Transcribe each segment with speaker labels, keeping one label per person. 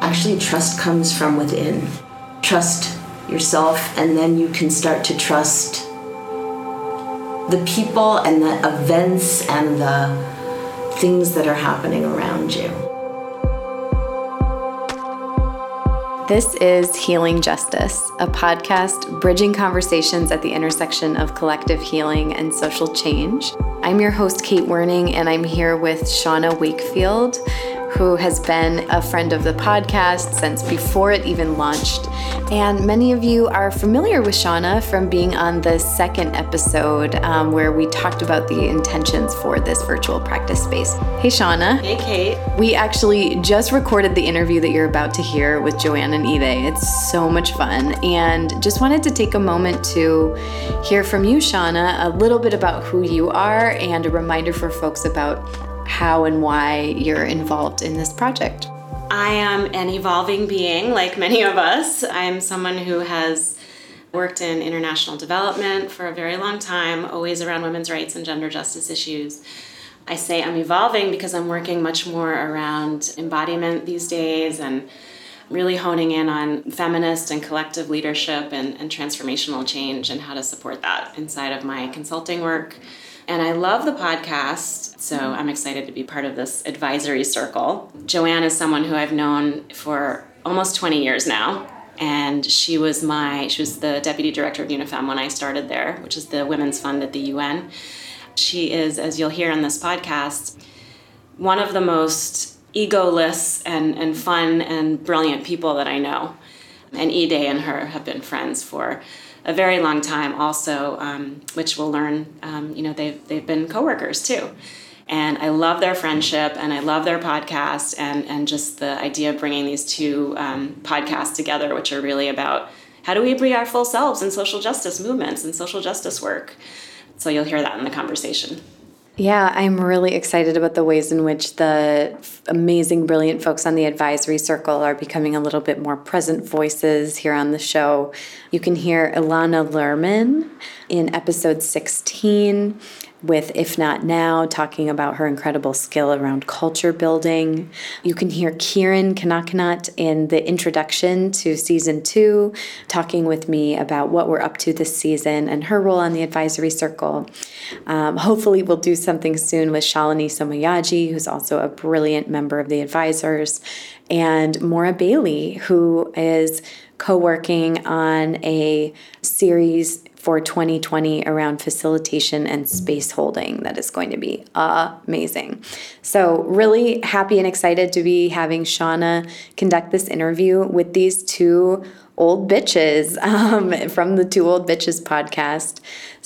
Speaker 1: actually trust comes from within. Trust yourself, and then you can start to trust the people and the events and the things that are happening around you.
Speaker 2: This is Healing Justice, a podcast bridging conversations at the intersection of collective healing and social change. I'm your host, Kate Werning, and I'm here with Shauna Wakefield, who has been a friend of the podcast since before it even launched. And many of you are familiar with Shauna from being on the second episode um, where we talked about the intentions for this virtual practice space. Hey, Shauna.
Speaker 3: Hey, Kate.
Speaker 2: We actually just recorded the interview that you're about to hear with Joanne and Ide. It's so much fun. And just wanted to take a moment to hear from you, Shauna, a little bit about who you are and a reminder for folks about how and why you're involved in this project.
Speaker 3: I am an evolving being, like many of us. I am someone who has worked in international development for a very long time, always around women's rights and gender justice issues. I say I'm evolving because I'm working much more around embodiment these days and really honing in on feminist and collective leadership and, and transformational change and how to support that inside of my consulting work. And I love the podcast, so I'm excited to be part of this advisory circle. Joanne is someone who I've known for almost 20 years now. And she was my she was the deputy director of UNIFEM when I started there, which is the women's fund at the UN. She is, as you'll hear on this podcast, one of the most egoless and, and fun and brilliant people that I know. And Ide and her have been friends for a very long time also, um, which we'll learn, um, you know, they've, they've been coworkers too. And I love their friendship and I love their podcast and, and just the idea of bringing these two um, podcasts together, which are really about how do we be our full selves in social justice movements and social justice work. So you'll hear that in the conversation.
Speaker 2: Yeah, I'm really excited about the ways in which the amazing, brilliant folks on the advisory circle are becoming a little bit more present voices here on the show. You can hear Ilana Lerman in episode 16 with If Not Now, talking about her incredible skill around culture building. You can hear Kieran Kanakanat in the introduction to season two, talking with me about what we're up to this season and her role on the advisory circle. Um, hopefully, we'll do something soon with Shalini Somayaji, who's also a brilliant member of the advisors, and Maura Bailey, who is co working on a series for 2020 around facilitation and space holding that is going to be amazing. So, really happy and excited to be having Shauna conduct this interview with these two old bitches um, from the Two Old Bitches podcast.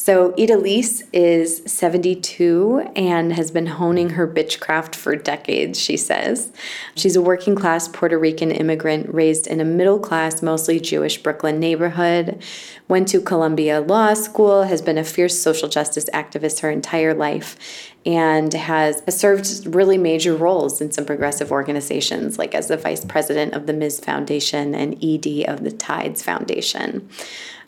Speaker 2: So, Idelisse is 72 and has been honing her bitchcraft for decades, she says. She's a working class Puerto Rican immigrant raised in a middle class, mostly Jewish Brooklyn neighborhood. Went to Columbia Law School, has been a fierce social justice activist her entire life, and has served really major roles in some progressive organizations, like as the vice president of the Ms. Foundation and ED of the Tides Foundation.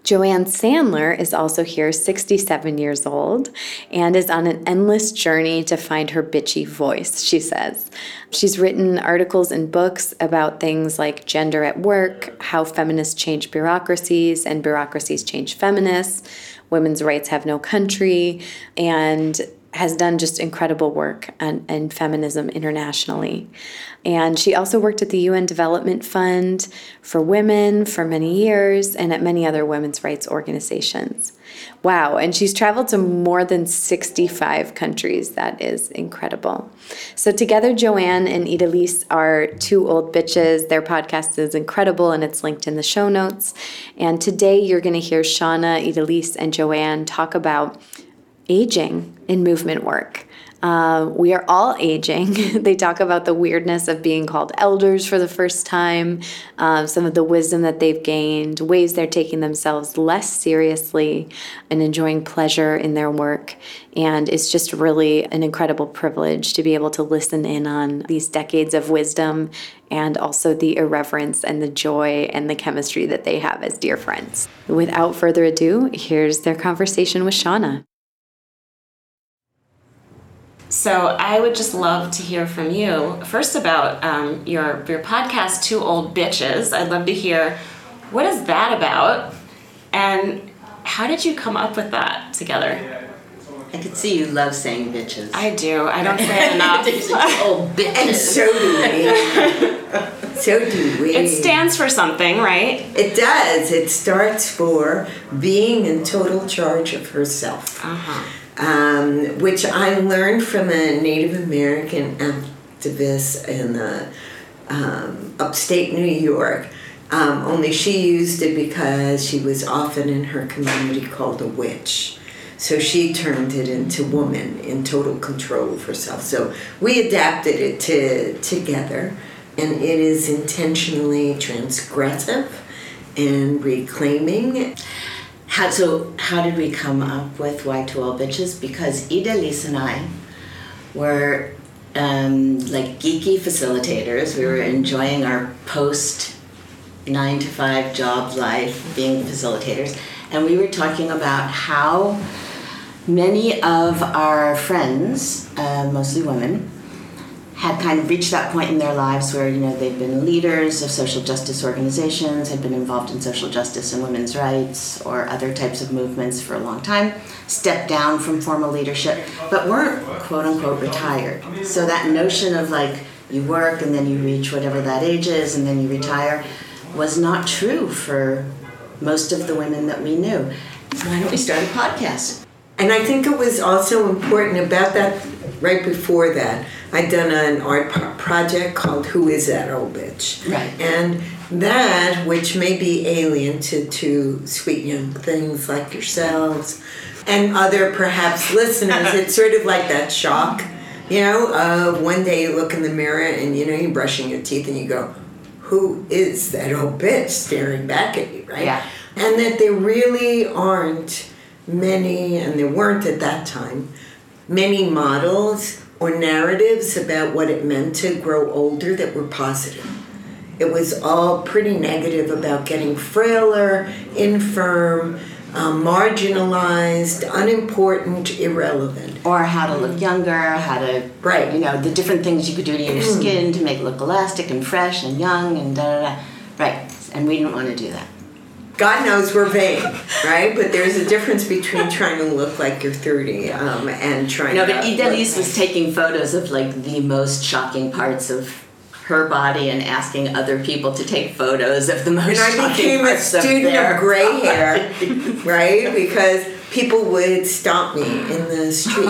Speaker 2: Joanne Sandler is also here, 67 years old, and is on an endless journey to find her bitchy voice, she says. She's written articles and books about things like gender at work, how feminists change bureaucracies, and bureaucracies change feminists, women's rights have no country, and has done just incredible work in feminism internationally. And she also worked at the UN Development Fund for Women for many years and at many other women's rights organizations. Wow, and she's traveled to more than 65 countries. That is incredible. So, together, Joanne and Idelisse are two old bitches. Their podcast is incredible and it's linked in the show notes. And today, you're going to hear Shauna, Idelisse, and Joanne talk about aging in movement work. Uh, we are all aging. they talk about the weirdness of being called elders for the first time, uh, some of the wisdom that they've gained, ways they're taking themselves less seriously and enjoying pleasure in their work. And it's just really an incredible privilege to be able to listen in on these decades of wisdom and also the irreverence and the joy and the chemistry that they have as dear friends. Without further ado, here's their conversation with Shauna.
Speaker 3: So I would just love to hear from you first about um, your your podcast, Two Old Bitches. I'd love to hear what is that about, and how did you come up with that together?
Speaker 1: I could see you love saying bitches.
Speaker 3: I do. I don't say it enough.
Speaker 1: oh, bitches.
Speaker 4: And so do we. so do we.
Speaker 3: It stands for something, right?
Speaker 4: It does. It starts for being in total charge of herself.
Speaker 3: Uh-huh.
Speaker 4: Um, which I learned from a Native American activist in uh, um, upstate New York. Um, only she used it because she was often in her community called a witch. So she turned it into woman in total control of herself. So we adapted it to together, and it is intentionally transgressive and reclaiming.
Speaker 1: How, so how did we come up with Why Two Old Bitches? Because Idelisse and I were um, like geeky facilitators. We were enjoying our post nine to five job life being facilitators. And we were talking about how many of our friends, uh, mostly women, had kind of reached that point in their lives where you know they've been leaders of social justice organizations, had been involved in social justice and women's rights or other types of movements for a long time, stepped down from formal leadership, but weren't quote unquote retired. So that notion of like you work and then you reach whatever that age is and then you retire was not true for most of the women that we knew. Why don't we start a podcast?
Speaker 4: And I think it was also important about that right before that. I'd done an art project called Who Is That Old Bitch?
Speaker 1: Right.
Speaker 4: And that, which may be alien to, to sweet young things like yourselves and other perhaps listeners, it's sort of like that shock, you know, of one day you look in the mirror and you know, you're brushing your teeth and you go, Who is that old bitch staring back at you, right?
Speaker 1: Yeah.
Speaker 4: And that there really aren't many, and there weren't at that time, many models or narratives about what it meant to grow older that were positive. It was all pretty negative about getting frailer, infirm, um, marginalized, unimportant, irrelevant.
Speaker 1: or how to look younger, how to
Speaker 4: Right.
Speaker 1: you know the different things you could do to your skin to make it look elastic and fresh and young and da da da. Right, and we didn't want to do that.
Speaker 4: God knows we're vain, right? But there's a difference between trying to look like you're 30 um, and trying
Speaker 1: No, but
Speaker 4: look
Speaker 1: Idelisse was taking photos of like the most shocking parts of her body and asking other people to take photos of the most
Speaker 4: And I became a
Speaker 1: parts of
Speaker 4: student of gray hair, right? Because people would stop me in the street.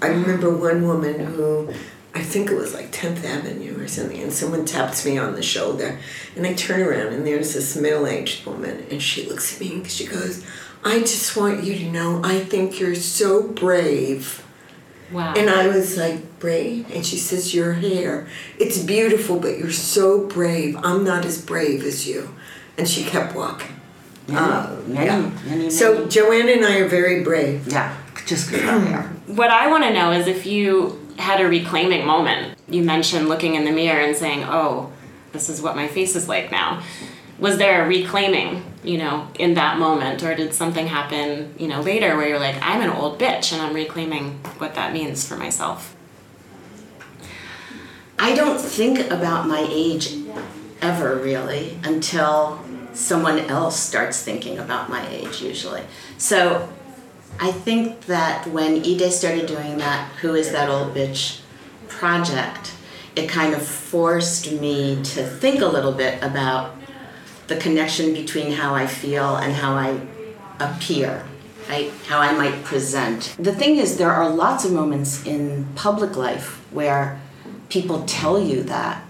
Speaker 4: I remember one woman who, I think it was like 10th Avenue or something, and someone taps me on the shoulder. And I turn around, and there's this middle aged woman, and she looks at me and she goes, I just want you to know, I think you're so brave.
Speaker 3: Wow.
Speaker 4: And I was like, brave? And she says, Your hair, it's beautiful, but you're so brave. I'm not as brave as you. And she kept walking. Uh,
Speaker 1: many,
Speaker 4: yeah.
Speaker 1: many,
Speaker 4: So
Speaker 1: many-
Speaker 4: Joanna and I are very brave.
Speaker 1: yeah, just because of hair.
Speaker 3: what I want to know is if you had a reclaiming moment. You mentioned looking in the mirror and saying, "Oh, this is what my face is like now." Was there a reclaiming, you know, in that moment, or did something happen, you know, later where you're like, "I'm an old bitch," and I'm reclaiming what that means for myself?
Speaker 1: I don't think about my age ever really until someone else starts thinking about my age usually. So I think that when Ide started doing that Who is That Old Bitch project, it kind of forced me to think a little bit about the connection between how I feel and how I appear, right? How I might present. The thing is, there are lots of moments in public life where people tell you that.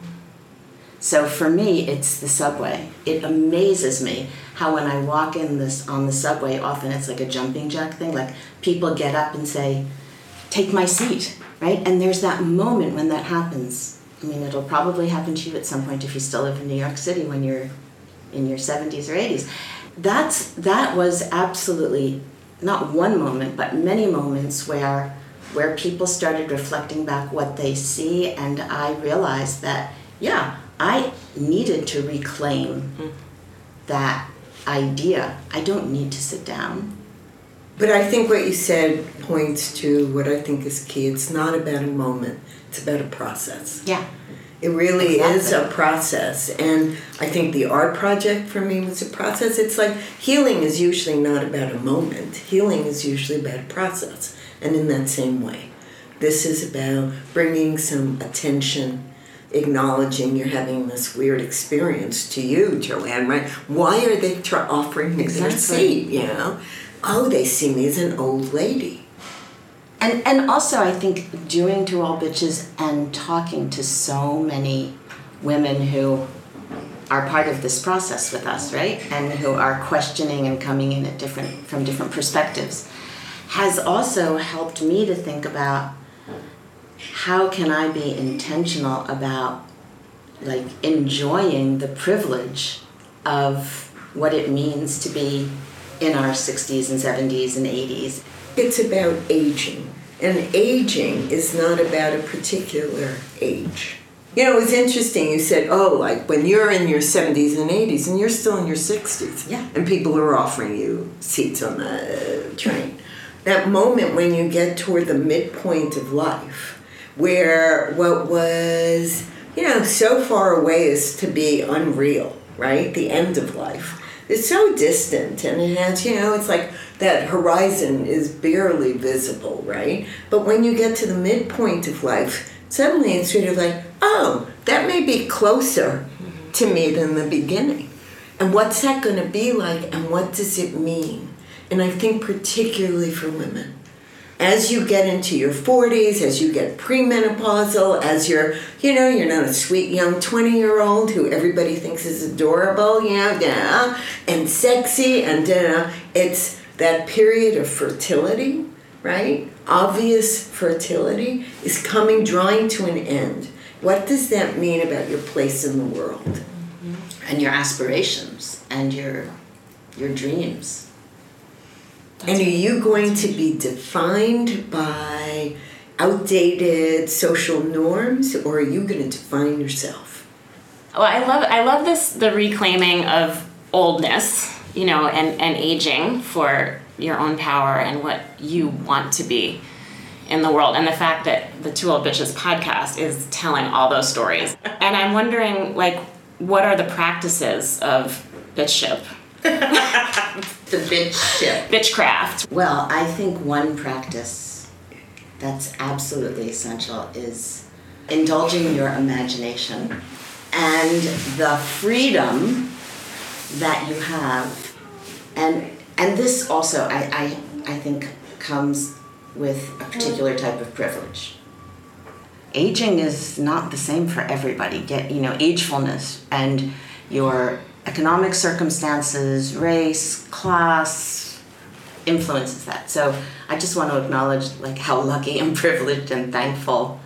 Speaker 1: So for me, it's the subway. It amazes me how when I walk in this on the subway, often it's like a jumping jack thing. Like people get up and say, "Take my seat," right? And there's that moment when that happens. I mean, it'll probably happen to you at some point if you still live in New York City when you're in your 70s or 80s. That's that was absolutely not one moment, but many moments where where people started reflecting back what they see and I realized that yeah, I needed to reclaim mm. that idea. I don't need to sit down.
Speaker 4: But I think what you said points to what I think is key. It's not about a moment, it's about a process.
Speaker 1: Yeah.
Speaker 4: It really is a process. And I think the art project for me was a process. It's like healing is usually not about a moment, healing is usually about a process. And in that same way, this is about bringing some attention. Acknowledging you're having this weird experience to you, Joanne, right? Why are they tr- offering me their
Speaker 1: Exactly.
Speaker 4: seat? You know, oh, they see me as an old lady.
Speaker 1: And and also I think doing to all bitches and talking to so many women who are part of this process with us, right? And who are questioning and coming in at different from different perspectives has also helped me to think about how can I be intentional about like enjoying the privilege of what it means to be in our 60s and 70s and 80s
Speaker 4: It's about aging. And aging is not about a particular age. You know, it was interesting. You said, oh, like when you're in your 70s and 80s and you're still in your 60s.
Speaker 1: Yeah.
Speaker 4: And people are offering you seats on the train. That moment when you get toward the midpoint of life, where what was, you know, so far away is to be unreal, right? The end of life. It's so distant and it has, you know, it's like that horizon is barely visible, right? But when you get to the midpoint of life, suddenly it's sort of like, oh, that may be closer to me than the beginning. And what's that going to be like and what does it mean? And I think particularly for women as you get into your 40s, as you get premenopausal, as you're, you know, you're not a sweet young 20 year old who everybody thinks is adorable, know, yeah, and sexy, and uh, it's that period of fertility, right? Obvious fertility is coming, drawing to an end. What does that mean about your place in the world?
Speaker 1: and your aspirations and your your dreams.
Speaker 4: And are you going to be defined by outdated social norms or are you going to define yourself?
Speaker 3: Well, I love I love this the reclaiming of oldness, you know, and and aging for your own power and what you want to be in the world and the fact that the Two Old Bitches podcast is telling all those stories. And I'm wondering like what are the practices of bitchship,
Speaker 1: The bitch ship.
Speaker 3: bitchcraft?
Speaker 1: Well, I think one practice that's absolutely essential is indulging your imagination and the freedom that you have. And and this also I, I, I think comes with a particular type of privilege. Aging is not the same for everybody. Get you know, agefulness and your economic circumstances, race, class, influences that. So I just want to acknowledge like how lucky and privileged and thankful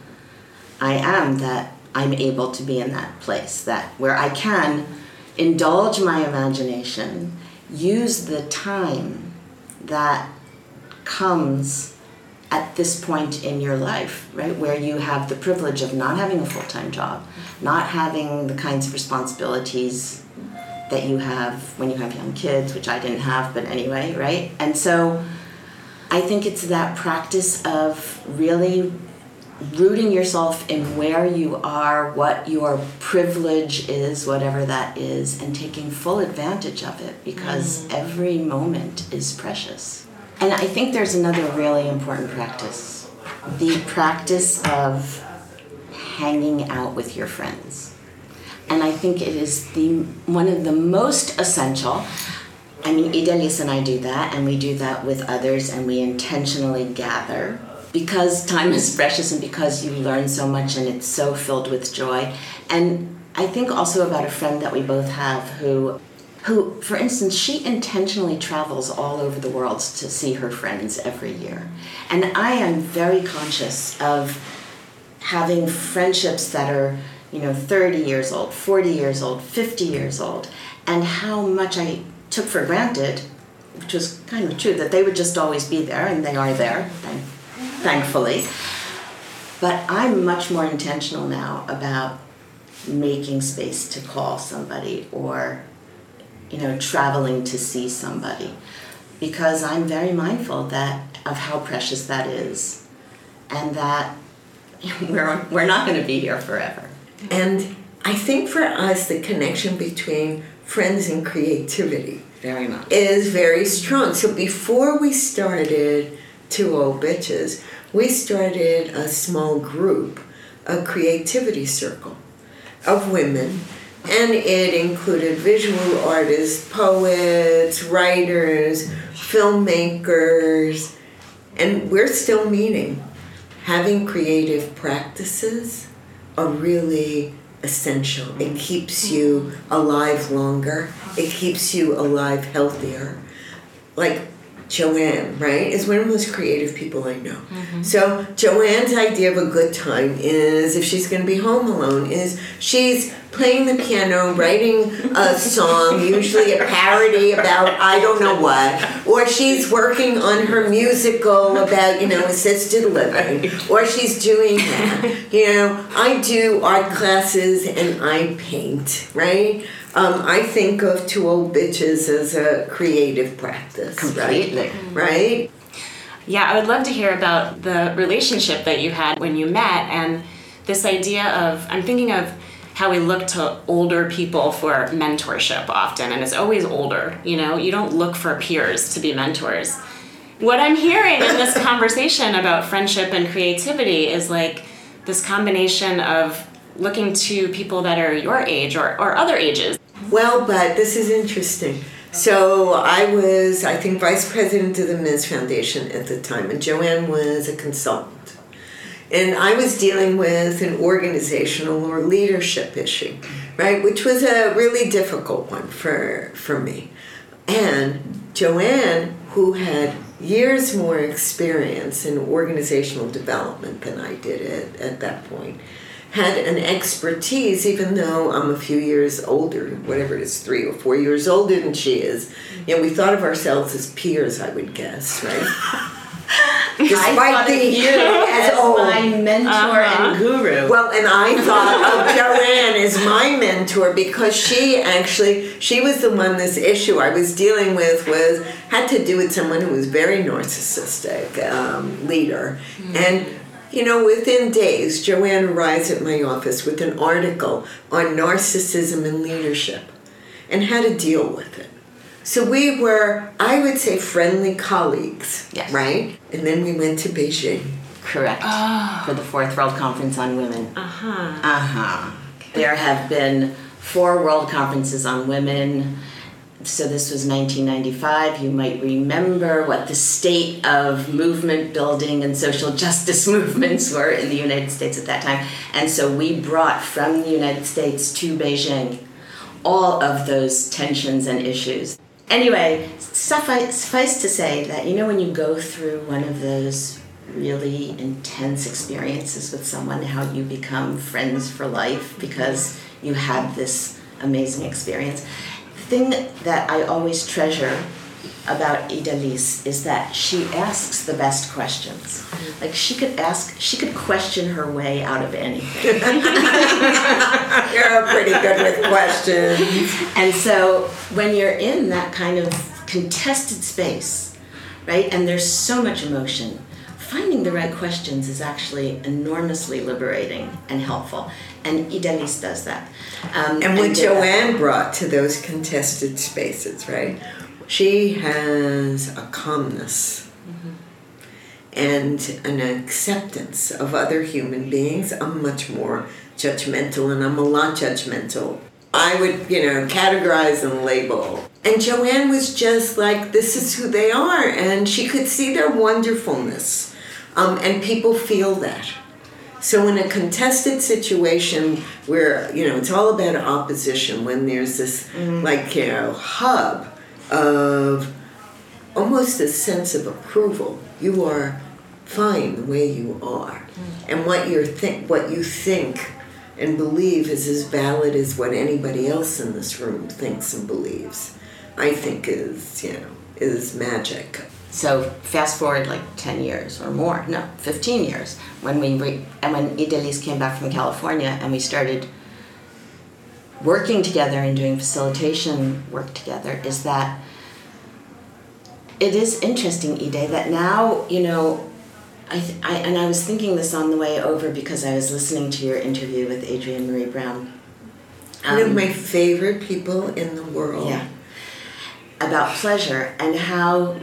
Speaker 1: I am that I'm able to be in that place that where I can indulge my imagination, use the time that comes at this point in your life, right, where you have the privilege of not having a full-time job, not having the kinds of responsibilities that you have when you have young kids, which I didn't have, but anyway, right? And so I think it's that practice of really rooting yourself in where you are, what your privilege is, whatever that is, and taking full advantage of it because mm. every moment is precious. And I think there's another really important practice the practice of hanging out with your friends. And I think it is the one of the most essential. I mean, Idelisse and I do that, and we do that with others, and we intentionally gather because time is precious and because you learn so much and it's so filled with joy. And I think also about a friend that we both have who who for instance she intentionally travels all over the world to see her friends every year. And I am very conscious of having friendships that are, you know, 30 years old, 40 years old, 50 years old, and how much I took for granted, which was kind of true, that they would just always be there, and they are there, thank, thankfully. But I'm much more intentional now about making space to call somebody or, you know, traveling to see somebody. because I'm very mindful that of how precious that is and that we're, we're not going to be here forever.
Speaker 4: And I think for us, the connection between friends and creativity
Speaker 1: Very much.
Speaker 4: is very strong. So before we started Two Old Bitches, we started a small group, a creativity circle of women. And it included visual artists, poets, writers, filmmakers, and we're still meeting. Having creative practices are really essential. It keeps you alive longer. It keeps you alive healthier. Like Joanne, right, is one of the most creative people I know. Mm-hmm. So Joanne's idea of a good time is if she's going to be home alone is she's playing the piano, writing a song, usually a parody about I don't know what, or she's working on her musical about you know assisted living, or she's doing that. You know, I do art classes and I paint, right? Um, I think of two old bitches as a creative practice,
Speaker 1: Completely.
Speaker 4: right? Right?
Speaker 3: Yeah, I would love to hear about the relationship that you had when you met and this idea of, I'm thinking of how we look to older people for mentorship often, and it's always older, you know? You don't look for peers to be mentors. What I'm hearing in this conversation about friendship and creativity is like this combination of looking to people that are your age or, or other ages.
Speaker 4: Well, but this is interesting. So I was, I think, vice president of the Ms. Foundation at the time, and Joanne was a consultant. And I was dealing with an organizational or leadership issue, right, which was a really difficult one for, for me. And Joanne, who had years more experience in organizational development than I did at, at that point, had an expertise, even though I'm a few years older, whatever it is, three or four years older than she is. You know, we thought of ourselves as peers, I would guess, right?
Speaker 1: I thought of you as
Speaker 4: old.
Speaker 1: my mentor and guru.
Speaker 4: Well, and I thought of Joanne as my mentor because she actually she was the one this issue I was dealing with was had to do with someone who was very narcissistic um, leader, and you know within days Joanne arrives at my office with an article on narcissism and leadership, and how to deal with it. So we were, I would say, friendly colleagues,
Speaker 1: Yes.
Speaker 4: right? And then we went to Beijing.
Speaker 1: Correct. For the Fourth World Conference on Women.
Speaker 3: Uh huh.
Speaker 1: Uh huh. There have been four world conferences on women. So this was 1995. You might remember what the state of movement building and social justice movements were in the United States at that time. And so we brought from the United States to Beijing all of those tensions and issues. Anyway, suffice, suffice to say that you know when you go through one of those really intense experiences with someone, how you become friends for life because you had this amazing experience. The thing that I always treasure about Idelisse is that she asks the best questions. Like she could ask, she could question her way out of anything.
Speaker 4: You're pretty good with questions.
Speaker 1: And so when you're in that kind of contested space, right, and there's so much emotion, finding the right questions is actually enormously liberating and helpful. And Idelisse does that. Um,
Speaker 4: And what
Speaker 1: did that.
Speaker 4: Joanne brought to those contested spaces, right? She has a calmness and an acceptance of other human beings. I'm much more judgmental, and I'm a lot judgmental. I would, you know, categorize and label. And Joanne was just like, this is who they are, and she could see their wonderfulness. Um, and people feel that. So in a contested situation where you know it's all about opposition, when there's this like you know hub of almost a sense of approval, you are fine the way you are, mm. and what you think, what you think and believe is as valid as what anybody else in this room thinks and believes. I think is you know is magic.
Speaker 1: So fast forward like 10 years or more, no, 15 years, when we re- and when Idelisse came back from California and we started working together and doing facilitation work together is that it is interesting, Ide, that now, you know, I, I, and I was thinking this on the way over because I was listening to your interview with Adrienne Maree Brown.
Speaker 4: Um, One of um, my favorite people in the world.
Speaker 1: Yeah. About pleasure and how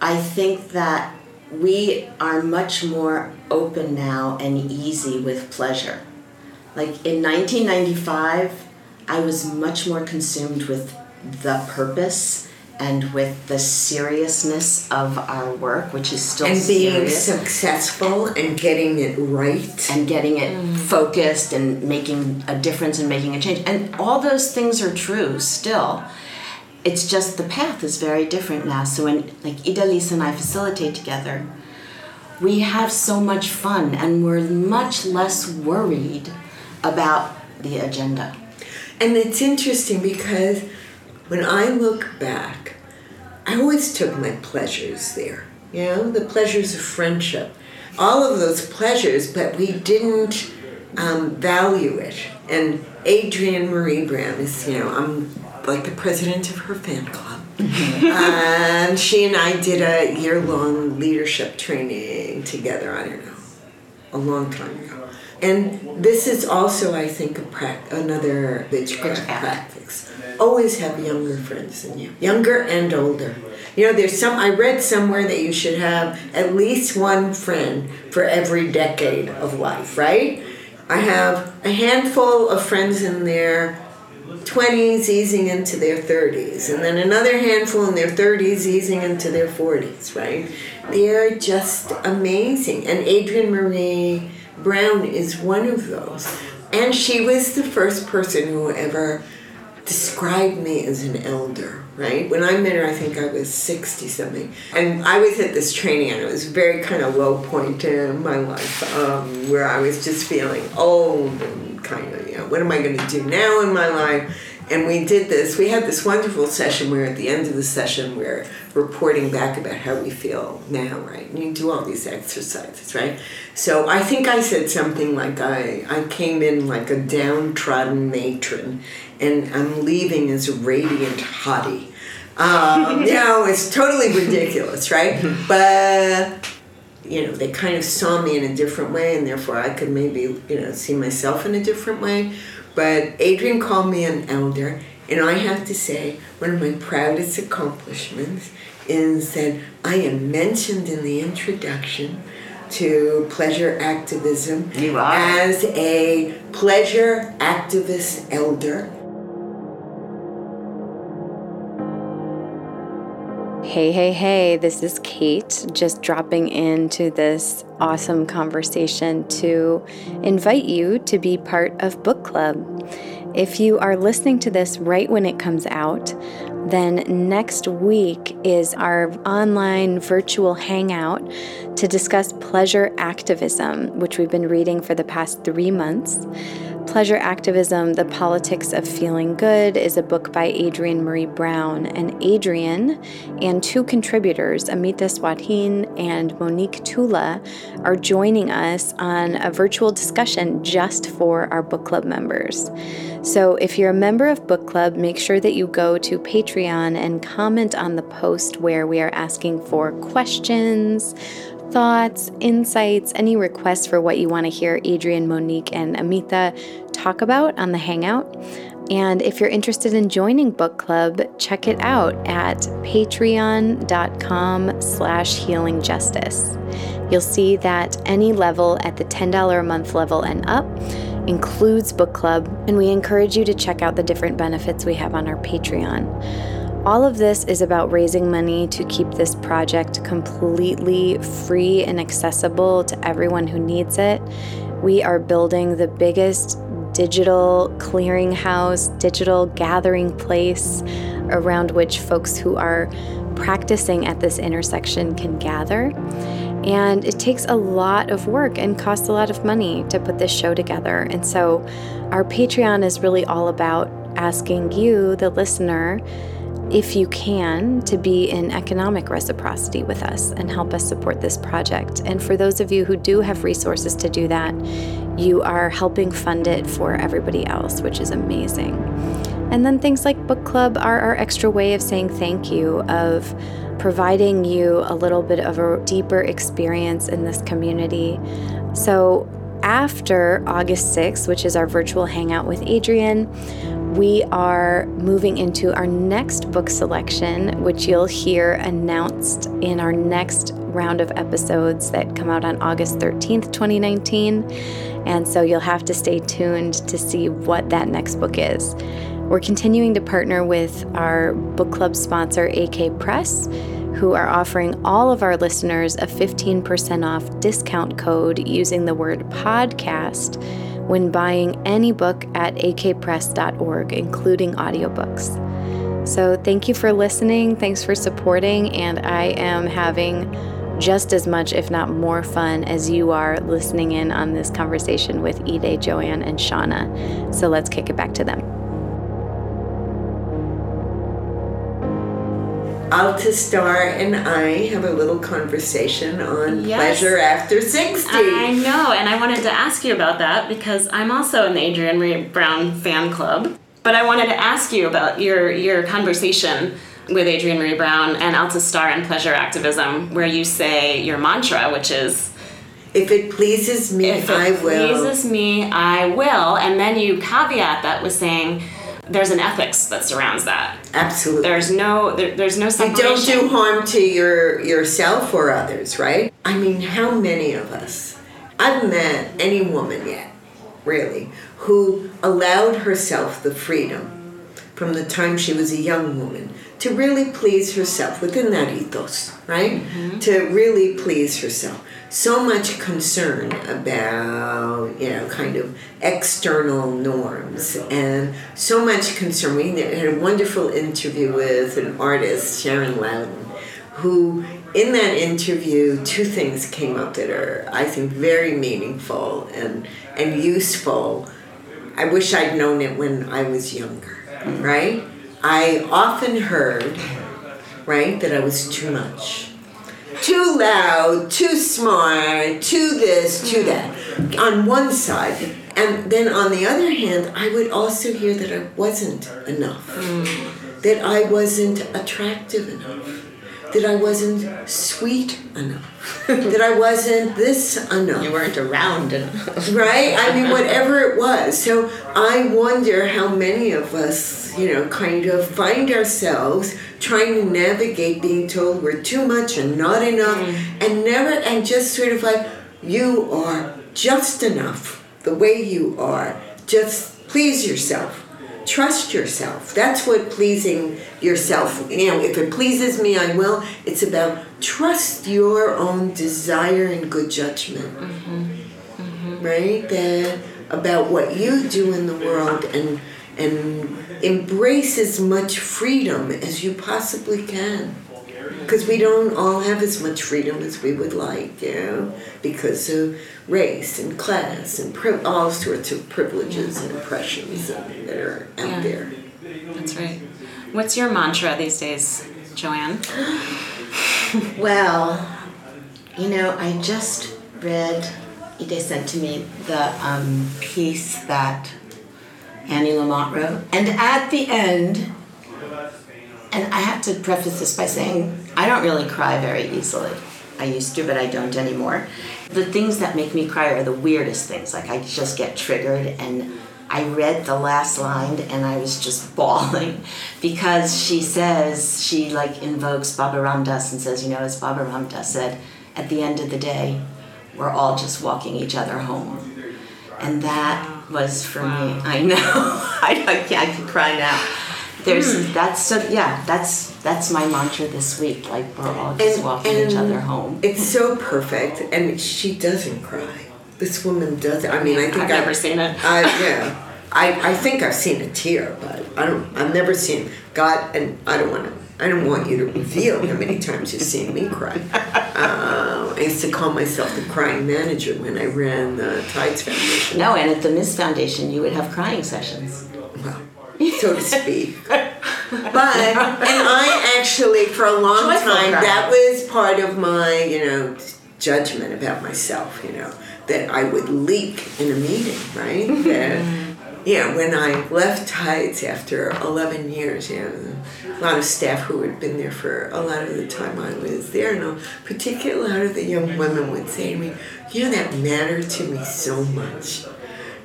Speaker 1: I think that we are much more open now and easy with pleasure. Like in 1995, I was much more consumed with the purpose and with the seriousness of our work, which is still
Speaker 4: and being
Speaker 1: serious.
Speaker 4: successful and getting it right
Speaker 1: and getting it mm. focused and making a difference and making a change, and all those things are true still. It's just the path is very different now. So when like Idelisse and I facilitate together, we have so much fun and we're much less worried about the agenda.
Speaker 4: And it's interesting because when I look back, I always took my pleasures there. You know, the pleasures of friendship. All of those pleasures, but we didn't um, value it. And Adrienne Maree Brown is, you know, I'm like the president of her fan club. And she and I did a year long leadership training together, I don't know, a long time ago. And this is also, I think, a pra- another witchcraft practice. Always have younger friends than you, younger and older. You know, there's some. I read somewhere that you should have at least one friend for every decade of life, right? I have a handful of friends in their 20s easing into their 30s, and then another handful in their 30s easing into their 40s, right? They're just amazing. And Adrienne Maree Brown is one of those. And she was the first person who ever described me as an elder, right? When I met her, I think I was 60 something. And I was at this training, and it was very kind of low point in my life um, where I was just feeling old and kind of, you know, what am I going to do now in my life? And we did this, we had this wonderful session where at the end of the session we're reporting back about how we feel now, right? And you do all these exercises, right? So I think I said something like I, I came in like a downtrodden matron and I'm leaving as a radiant hottie. Um, you know, it's totally ridiculous, right? But you know, they kind of saw me in a different way, and therefore I could maybe, you know, see myself in a different way. But Adrienne called me an elder, and I have to say, one of my proudest accomplishments is that I am mentioned in the introduction to pleasure activism as a pleasure activist elder.
Speaker 2: Hey, hey, hey, this is Kate, just dropping into this awesome conversation to invite you to be part of book club. If you are listening to this right when it comes out, then next week is our online virtual hangout to discuss pleasure activism, which we've been reading for the past three months. Pleasure Activism The Politics of Feeling Good is a book by Adrienne Maree Brown. And Adrienne and two contributors, Amita Swadhin and Monique Tula, are joining us on a virtual discussion just for our book club members. So if you're a member of Book Club, make sure that you go to Patreon and comment on the post where we are asking for questions thoughts, insights, any requests for what you want to hear Adrienne, Monique, and Amita talk about on the Hangout. And if you're interested in joining book club, check it out at patreon.com slash healingjustice. You'll see that any level at the $10 a month level and up includes book club, and we encourage you to check out the different benefits we have on our Patreon. All of this is about raising money to keep this project completely free and accessible to everyone who needs it. We are building the biggest digital clearinghouse, digital gathering place around which folks who are practicing at this intersection can gather. And it takes a lot of work and costs a lot of money to put this show together. And so our Patreon is really all about asking you, the listener, if you can, to be in economic reciprocity with us and help us support this project. And for those of you who do have resources to do that, you are helping fund it for everybody else, which is amazing. And then things like book club are our extra way of saying thank you, of providing you a little bit of a deeper experience in this community. So after August 6th, which is our virtual hangout with Adrienne, we are moving into our next book selection, which you'll hear announced in our next round of episodes that come out on August 13th, 2019. And so you'll have to stay tuned to see what that next book is. We're continuing to partner with our book club sponsor, AK Press, who are offering all of our listeners a 15% off discount code using the word podcast when buying any book at akpress.org, including audiobooks. So, thank you for listening. Thanks for supporting. And I am having just as much, if not more, fun as you are listening in on this conversation with Ide, Joanne, and Shauna. So, let's kick it back to them.
Speaker 4: Alta Starr and I have a little conversation on
Speaker 3: Yes.
Speaker 4: pleasure after 60.
Speaker 3: I know, and I wanted to ask you about that because I'm also in the Adrienne Maree Brown fan club. But I wanted to ask you about your your conversation with Adrienne Maree Brown and Alta Starr and pleasure activism, where you say your mantra, which is
Speaker 4: if it pleases me, I will.
Speaker 3: if it
Speaker 4: I will.
Speaker 3: pleases me, I will, and then you caveat that with saying there's an ethics that surrounds that.
Speaker 4: Absolutely.
Speaker 3: There's no there, there's no
Speaker 4: you
Speaker 3: separation.
Speaker 4: don't do harm to your yourself or others, right? I mean, how many of us? I've met any woman yet, really, who allowed herself the freedom from the time she was a young woman to really please herself within that ethos, right? Mm-hmm. To really please herself. So much concern about, you know, kind of external norms and so much concern. We had a wonderful interview with an artist, Sharon Louden, who in that interview two things came up that are I think very meaningful and and useful. I wish I'd known it when I was younger, mm-hmm. right? I often heard, right, that I was too much. Too loud, too smart, too this, too that, on one side. And then on the other hand, I would also hear that I wasn't enough, mm. that I wasn't attractive enough, that I wasn't sweet enough, that I wasn't this enough
Speaker 1: You weren't around enough.
Speaker 4: right? I mean, whatever it was. So I wonder how many of us, you know, kind of find ourselves trying to navigate being told we're too much and not enough, mm. and never, and just sort of like, you are just enough the way you are. Just please yourself. Trust yourself. That's what pleasing yourself, you know, if it pleases me, I will. It's about trust your own desire and good judgment mm-hmm. Mm-hmm. right? That about what you do in the world and and embrace as much freedom as you possibly can. Because we don't all have as much freedom as we would like, you know, because of race and class and pri- all sorts of privileges and oppressions that are out
Speaker 3: Yeah.
Speaker 4: there.
Speaker 3: That's right. What's your mantra these days, Joanne?
Speaker 1: Well, you know, I just read, Ide sent to me the um, piece that Annie Lamott wrote. And at the end, and I have to preface this by saying I don't really cry very easily. I used to, but I don't anymore. The things that make me cry are the weirdest things. Like I just get triggered and I read the last line and I was just bawling because she says she like invokes Baba Ram Dass and says, you know, as Baba Ram Dass said, at the end of the day, we're all just walking each other home. And that was for me. I know. I, I, can't, I can cry now. There's that's so yeah. That's that's my mantra this week. Like we're all just walking each other home.
Speaker 4: It's so perfect, and she doesn't cry. This woman does. I mean, I think
Speaker 3: I've never seen it.
Speaker 4: I yeah. I, I think I've seen a tear, but I don't. I've never seen God, and I don't want to. I don't want you to reveal how many times you've seen me cry. Uh, I used to call myself the crying manager when I ran the Tides Foundation.
Speaker 1: No, and at the Ms. Foundation, you would have crying sessions.
Speaker 4: Well, so to speak. But and I actually for a long
Speaker 1: Joyful
Speaker 4: time
Speaker 1: cry.
Speaker 4: that was part of my you know judgment about myself. You know that I would leak in a meeting, right? that, yeah, when I left Tides after 11 years, you know, a lot of staff who had been there for a lot of the time I was there, and a particular lot of the young women would say to me, you know, that mattered to me so much.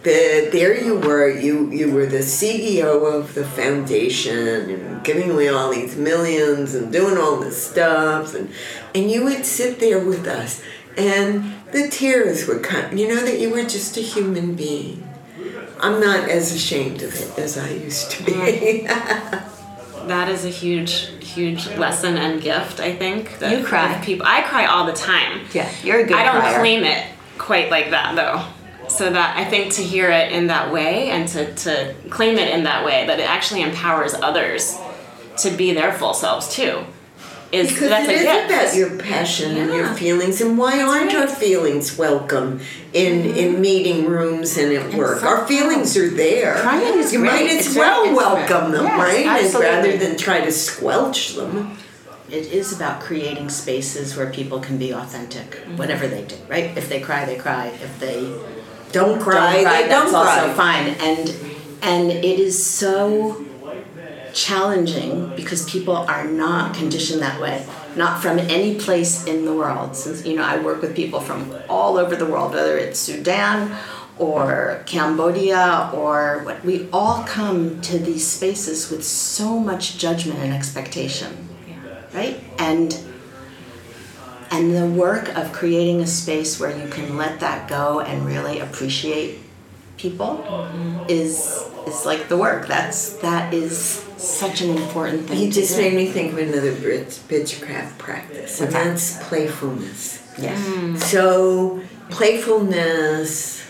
Speaker 4: That there you were, you, you were the CEO of the foundation and giving away all these millions and doing all this stuff, and, and you would sit there with us, and the tears would come, you know, that you were just a human being. I'm not as ashamed of it as I used to be.
Speaker 3: That is a huge, huge lesson and gift. I think. That
Speaker 1: You cry.
Speaker 3: People, I cry all the time.
Speaker 1: Yeah, you're a good
Speaker 3: I don't
Speaker 1: crier.
Speaker 3: claim it quite like that though. So that I think to hear it in that way and to, to claim it in that way, that it actually empowers others to be their full selves too. Is
Speaker 4: Because
Speaker 3: that's
Speaker 4: it
Speaker 3: a
Speaker 4: is
Speaker 3: gift.
Speaker 4: about your passion and your feelings, and why aren't our feelings welcome in
Speaker 3: Mm-hmm.
Speaker 4: in meeting rooms and at work?
Speaker 1: so-
Speaker 4: our feelings are there.
Speaker 1: Crying is
Speaker 4: you
Speaker 1: great.
Speaker 4: might as
Speaker 1: It's
Speaker 4: well
Speaker 1: very
Speaker 4: welcome them,
Speaker 1: Yes,
Speaker 4: right? As
Speaker 1: absolutely.
Speaker 4: rather than try to squelch them.
Speaker 1: It is about creating spaces where people can be authentic, whatever they do, right? If they cry, they cry. If they
Speaker 4: Don't cry,
Speaker 1: don't cry,
Speaker 4: they
Speaker 1: that's
Speaker 4: don't
Speaker 1: also
Speaker 4: cry.
Speaker 1: fine. And and it is so challenging because people are not conditioned that way. Not from any place in the world. Since you know, I work with people from all over the world, whether it's Sudan or Cambodia or what we all come to these spaces with so much judgment and expectation. Right? And and the work of creating a space where you can let that go and really appreciate people is is like the work. That's that is such an important thing.
Speaker 4: You
Speaker 1: to
Speaker 4: just
Speaker 1: do.
Speaker 4: made me think of another Brit- Bitchcraft practice, and
Speaker 1: What's
Speaker 4: that's playfulness.
Speaker 1: Yes.
Speaker 4: So playfulness,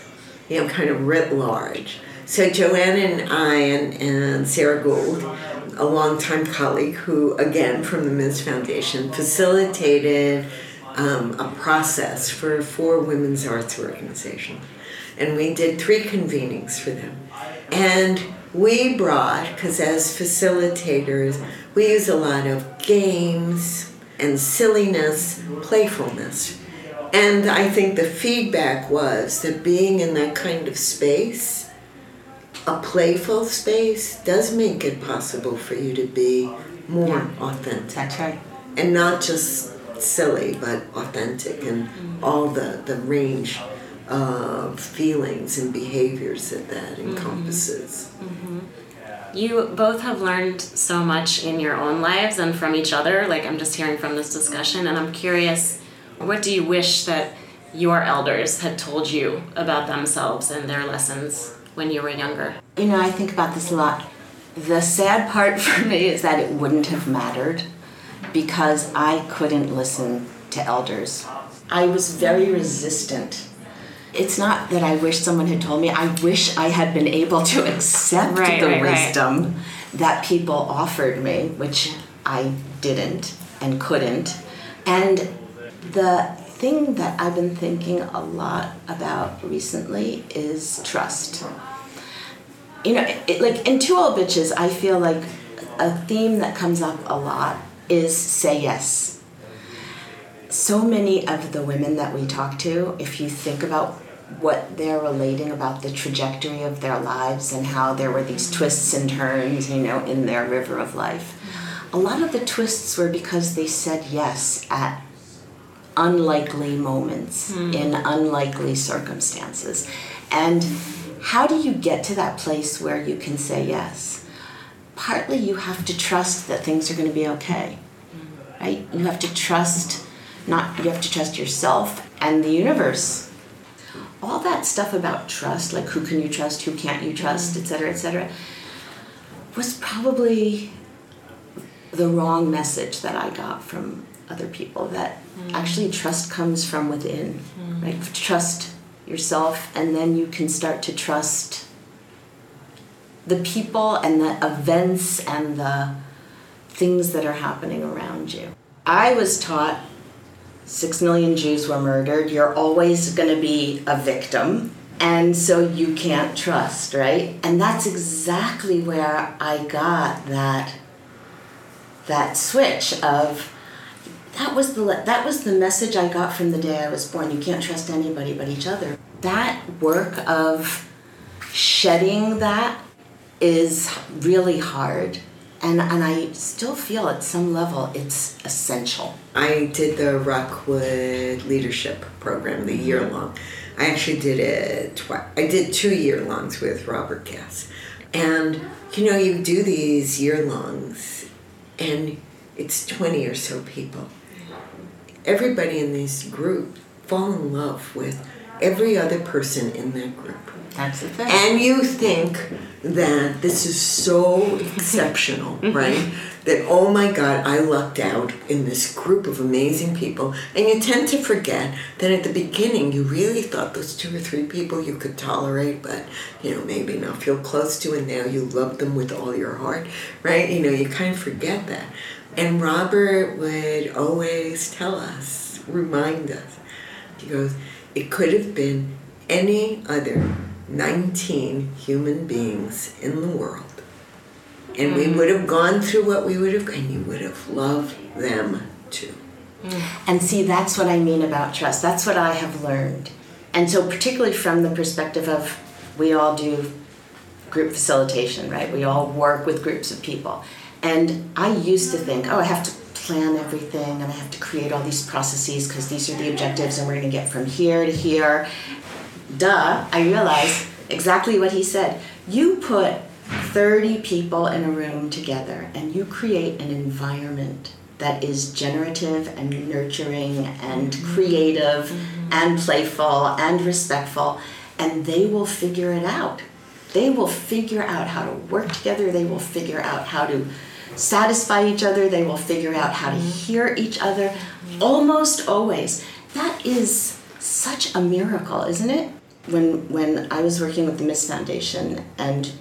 Speaker 4: you know, kind of writ large. So Joanne and I and, and Sarah Gould, a longtime colleague who, again, from the Ms. Foundation, facilitated um, a process for four women's arts organizations. And we did three convenings for them. And we brought, because as facilitators, we use a lot of games and silliness, playfulness. And I think the feedback was that being in that kind of space, a playful space, does make it possible for you to be more authentic.
Speaker 1: That's right.
Speaker 4: And not just silly, but authentic and mm-hmm. all the, the range of feelings and behaviors that that mm-hmm. encompasses. Mm-hmm.
Speaker 3: You both have learned so much in your own lives and from each other. Like I'm just hearing from this discussion, and I'm curious, what do you wish that your elders had told you about themselves and their lessons when you were younger?
Speaker 1: You know, I think about this a lot. The sad part for me is that it wouldn't have mattered because I couldn't listen to elders. I was very resistant. It's not that I wish someone had told me, I wish I had been able to accept
Speaker 3: Right,
Speaker 1: the
Speaker 3: right, right.
Speaker 1: wisdom that people offered me, which I didn't and couldn't. And the thing that I've been thinking a lot about recently is trust you know, it, like in Two Old Bitches, I feel like a theme that comes up a lot is say yes. So many of the women that we talk to, if you think about what they're relating about the trajectory of their lives and how there were these twists and turns, you know, in their river of life, a lot of the twists were because they said yes at unlikely moments hmm. in unlikely circumstances. And how do you get to that place where you can say yes? Partly you have to trust that things are going to be okay. Right? You have to trust not you have to trust yourself and the universe. All that stuff about trust, like who can you trust, who can't you trust, mm-hmm. et cetera, et cetera, was probably the wrong message that I got from other people that mm. actually trust comes from within, mm. right? Trust yourself, and then you can start to trust the people and the events and the things that are happening around you. I was taught six million Jews were murdered, you're always going to be a victim. And so you can't trust, right? And that's exactly where I got that that switch of that was the that was the message I got from the day I was born. You can't trust anybody but each other. That work of shedding that is really hard. And, and I still feel at some level it's essential.
Speaker 4: I did the Rockwood Leadership Program, the mm-hmm. year long. I actually did it twice. I did two year longs with Robert Gass. And you know, you do these year longs, and it's 20 or so people. Everybody in this group fall in love with every other person in that group.
Speaker 1: That's the thing.
Speaker 4: And you think that this is so exceptional, mm-hmm. right? That, oh my God, I lucked out in this group of amazing people. And you tend to forget that at the beginning, you really thought those two or three people you could tolerate, but, you know, maybe not feel close to, and now you love them with all your heart, right? You know, you kind of forget that. And Robert would always tell us, remind us, he goes, it could have been any other 19 human beings in the world. And we mm. would have gone through what we would have, and you would have loved them too. Mm.
Speaker 1: And see, that's what I mean about trust. That's what I have learned. And so, particularly from the perspective of we all do group facilitation, right? We all work with groups of people. And I used to think, oh, I have to plan everything and I have to create all these processes because these are the objectives and we're going to get from here to here. Duh, I realized exactly what he said. You put 30 people in a room together and you create an environment that is generative and nurturing and mm-hmm. creative mm-hmm. and playful and respectful, and they will figure it out. They will figure out how to work together, they will figure out how to satisfy each other, they will figure out how to mm-hmm. hear each other almost always. That is such a miracle, isn't it? When when I was working with the Ms. Foundation and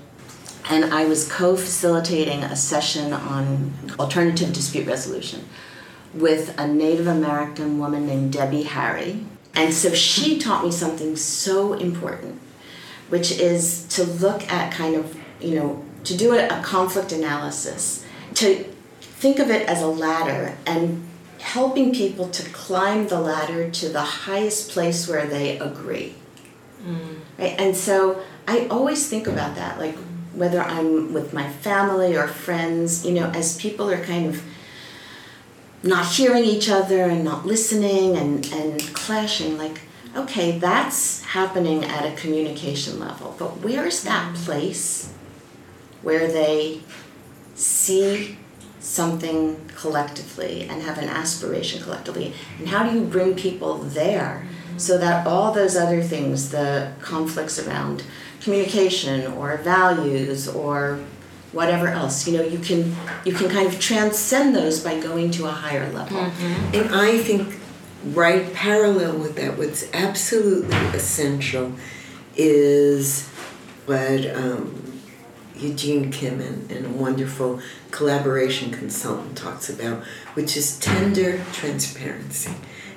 Speaker 1: and I was co-facilitating a session on alternative dispute resolution with a Native American woman named Debbie Harry. And so she taught me something so important, which is to look at kind of, you know, to do a, a conflict analysis, to think of it as a ladder and helping people to climb the ladder to the highest place where they agree. Mm. Right? And so I always think about that, like whether I'm with my family or friends, you know, as people are kind of not hearing each other and not listening and, and clashing, like, okay, that's happening at a communication level, but where's that mm. place where they see something collectively and have an aspiration collectively? And how do you bring people there mm. So that all those other things, the conflicts around communication or values or whatever else, you know, you can you can kind of transcend those by going to a higher level.
Speaker 4: And I think right parallel with that, what's absolutely essential is what um, Eugene Kim and, and a wonderful collaboration consultant talks about, which is tender transparency.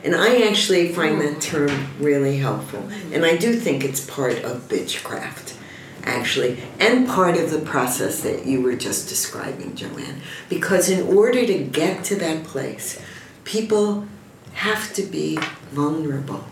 Speaker 4: And I actually find that term really helpful. And I do think it's part of bitchcraft, actually, and part of the process that you were just describing, Joanne. Because in order to get to that place, people have to be vulnerable.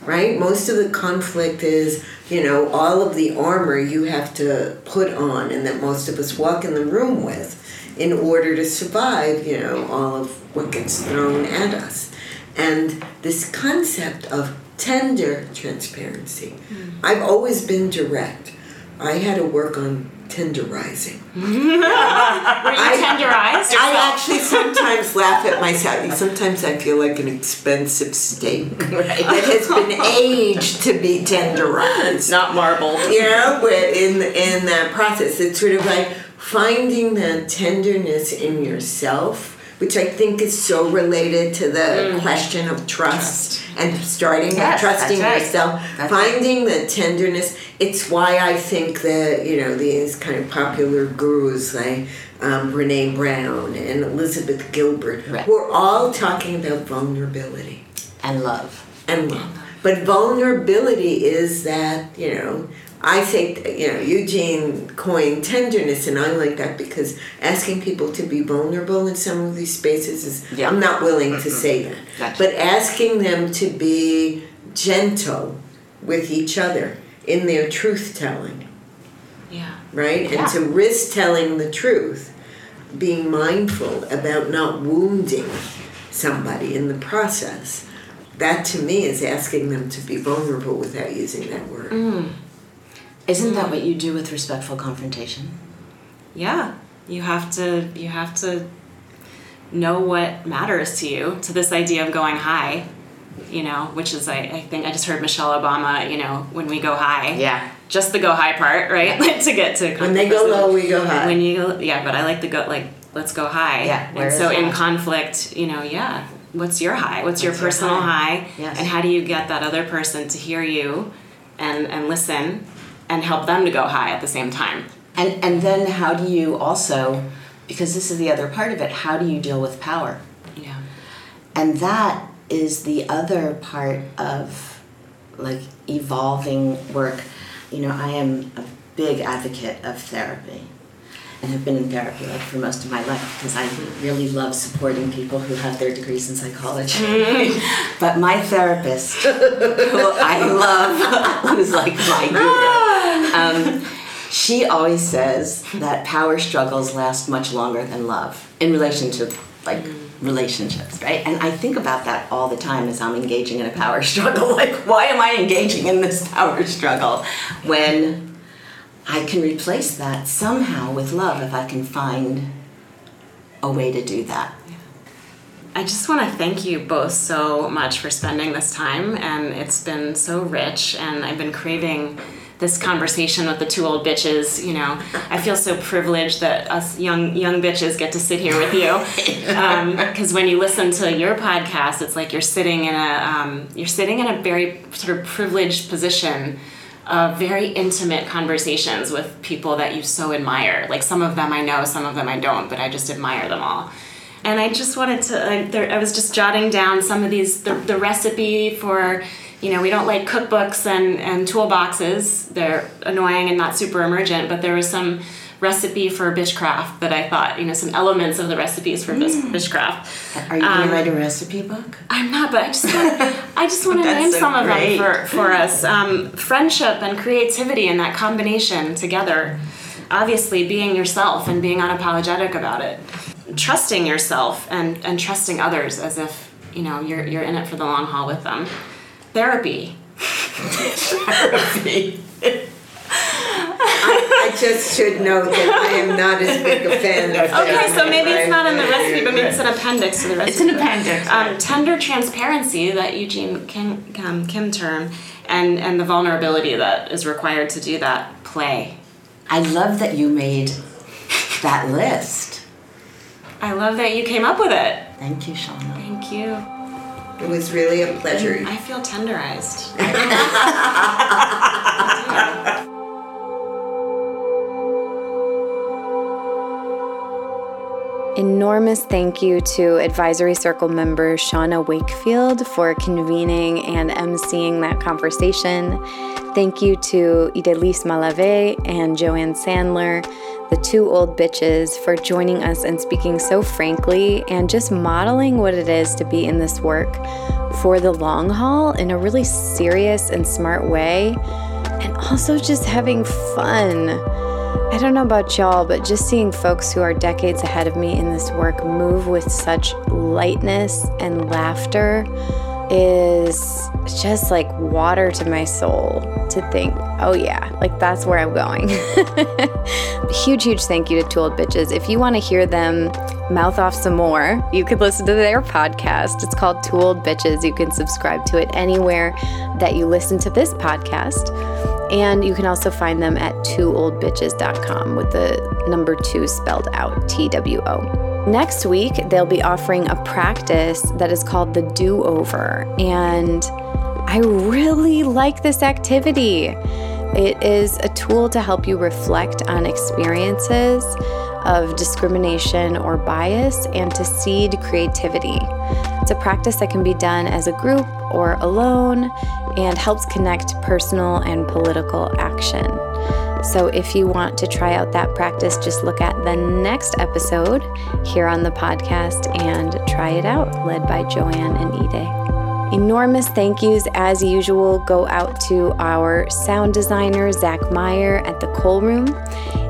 Speaker 4: Right? Most of the conflict is, you know, all of the armor you have to put on and that most of us walk in the room with in order to survive, you know, all of what gets thrown at us. And this concept of tender transparency. Hmm. I've always been direct. I had to work on tenderizing.
Speaker 3: Were you tenderized?
Speaker 4: I actually sometimes laugh at myself. Sometimes I feel like an expensive steak that has been aged to be tenderized.
Speaker 1: Not marble.
Speaker 4: You know, but in in that process, it's sort of like finding that tenderness in yourself, which I think is so related to the question of trust, and starting
Speaker 1: Yes,
Speaker 4: trusting
Speaker 1: right.
Speaker 4: yourself,
Speaker 1: That's right.
Speaker 4: finding the tenderness. It's why I think that you know these kind of popular gurus like um, Brene Brown and Elizabeth Gilbert,
Speaker 1: Right.
Speaker 4: we're all talking about vulnerability
Speaker 1: And love.
Speaker 4: and love. But vulnerability is that, you know, I say, you know, Eugene coined tenderness, and I like that because asking people to be vulnerable in some of these spaces is,
Speaker 1: Yeah.
Speaker 4: I'm not willing to say that.
Speaker 1: Gotcha.
Speaker 4: But asking them to be gentle with each other in their truth telling,
Speaker 3: Yeah.
Speaker 4: right?
Speaker 1: Yeah.
Speaker 4: And to risk telling the truth, being mindful about not wounding somebody in the process. That to me is asking them to be vulnerable without using that word. Mm.
Speaker 1: Isn't that what mm. you do with respectful confrontation?
Speaker 3: Yeah. You have to you have to know what matters to you to this idea of going high, you know, which is I, I think I just heard Michelle Obama, you know, when we go high.
Speaker 1: Yeah.
Speaker 3: Just the go high part, right? to get to
Speaker 4: When they go low, we go high.
Speaker 3: When you go yeah, but I like the go like let's go high.
Speaker 1: Yeah, where
Speaker 3: And
Speaker 1: is
Speaker 3: so in conflict, you know, yeah. What's your high? What's, your
Speaker 1: What's your
Speaker 3: personal
Speaker 1: high?
Speaker 3: high?
Speaker 1: Yes.
Speaker 3: And how do you get that other person to hear you and and listen and help them to go high at the same time?
Speaker 1: And and then how do you also because this is the other part of it, how do you deal with power?
Speaker 3: Yeah.
Speaker 1: And that is the other part of like evolving work. You know, I am a big advocate of therapy and have been in therapy like for most of my life because I really love supporting people who have their degrees in psychology. Mm. but my therapist, who I love, who's like my guru, ah. um, she always says that power struggles last much longer than love in relation to like mm. relationships, right? And I think about that all the time as I'm engaging in a power struggle. Like, why am I engaging in this power struggle when I can replace that somehow with love if I can find a way to do that?
Speaker 3: I just want to thank you both so much for spending this time, and it's been so rich. And I've been craving this conversation with the two old bitches. You know, I feel so privileged that us young young bitches get to sit here with you. Because when you listen to your podcast, it's like you're sitting in a um, you're sitting in a very sort of privileged position of very intimate conversations with people that you so admire. Like some of them I know, some of them I don't, but I just admire them all. And I just wanted to, I, there, I was just jotting down some of these, the, the recipe for, you know, we don't like cookbooks and, and toolboxes. They're annoying and not super emergent, but there was some recipe for Bitchcraft that I thought, you know, some elements of the recipes for Bish Bitchcraft.
Speaker 1: Are you going
Speaker 3: Um,
Speaker 1: to write a recipe book?
Speaker 3: I'm not, but I just want, I just want to name
Speaker 1: so
Speaker 3: some
Speaker 1: great.
Speaker 3: of them for, for us. Um, friendship and creativity and that combination together. Obviously, being yourself and being unapologetic about it. Trusting yourself and, and trusting others as if you know you're you're in it for the long haul with them. Therapy. Therapy.
Speaker 4: I, I just should note that I am not as big a fan of
Speaker 3: Okay, so maybe it's not in the
Speaker 4: Right, right,
Speaker 3: recipe, but maybe it's an appendix to the recipe.
Speaker 1: It's an appendix,
Speaker 3: Um, tender transparency that Eugene Kim, um, Kim term, and and the vulnerability that is required to do that. Play.
Speaker 1: I love that you made that list.
Speaker 3: I love that you came up with it.
Speaker 1: Thank you, Shauna.
Speaker 3: Thank you.
Speaker 4: It was really a pleasure.
Speaker 3: I feel tenderized.
Speaker 2: Enormous thank you to Advisory Circle member Shauna Wakefield for convening and emceeing that conversation. Thank you to Idelisse Malave and Joanne Sandler, the two old bitches, for joining us and speaking so frankly and just modeling what it is to be in this work for the long haul in a really serious and smart way, and also just having fun. I don't know about y'all, but just seeing folks who are decades ahead of me in this work move with such lightness and laughter is just like water to my soul to think, oh yeah, like that's where I'm going. huge, huge thank you to Two Old Bitches. If you want to hear them mouth off some more, you could listen to their podcast. It's called Two Old Bitches. You can subscribe to it anywhere that you listen to this podcast. And you can also find them at twooldbitches.com with the number two spelled out T W O. Next week, they'll be offering a practice that is called the do over. And I really like this activity. It is a tool to help you reflect on experiences of discrimination or bias and to seed creativity. It's a practice that can be done as a group or alone and helps connect personal and political action. So, if you want to try out that practice, just look at the next episode here on the podcast and try it out, led by Joanne and Ide. Enormous thank yous, as usual, go out to our sound designer, Zach Meyer at the Cole Room.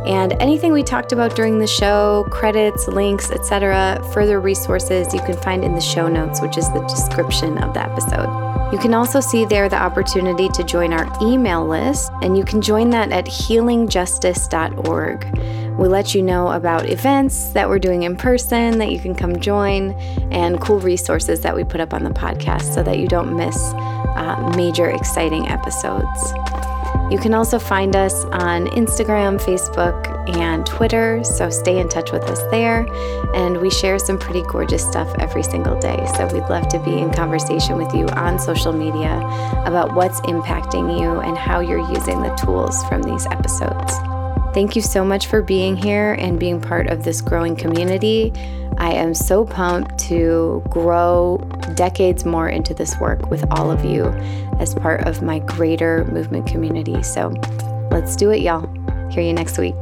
Speaker 2: And anything we talked about during the show, credits, links, etc., further resources you can find in the show notes, which is the description of the episode. You can also see there the opportunity to join our email list, and you can join that at healingjustice.org. We let you know about events that we're doing in person that you can come join and cool resources that we put up on the podcast so that you don't miss uh, major exciting episodes. You can also find us on Instagram, Facebook, and Twitter, so stay in touch with us there. And we share some pretty gorgeous stuff every single day. So we'd love to be in conversation with you on social media about what's impacting you and how you're using the tools from these episodes. Thank you so much for being here and being part of this growing community. I am so pumped to grow decades more into this work with all of you as part of my greater movement community. So let's do it, y'all. Hear you next week.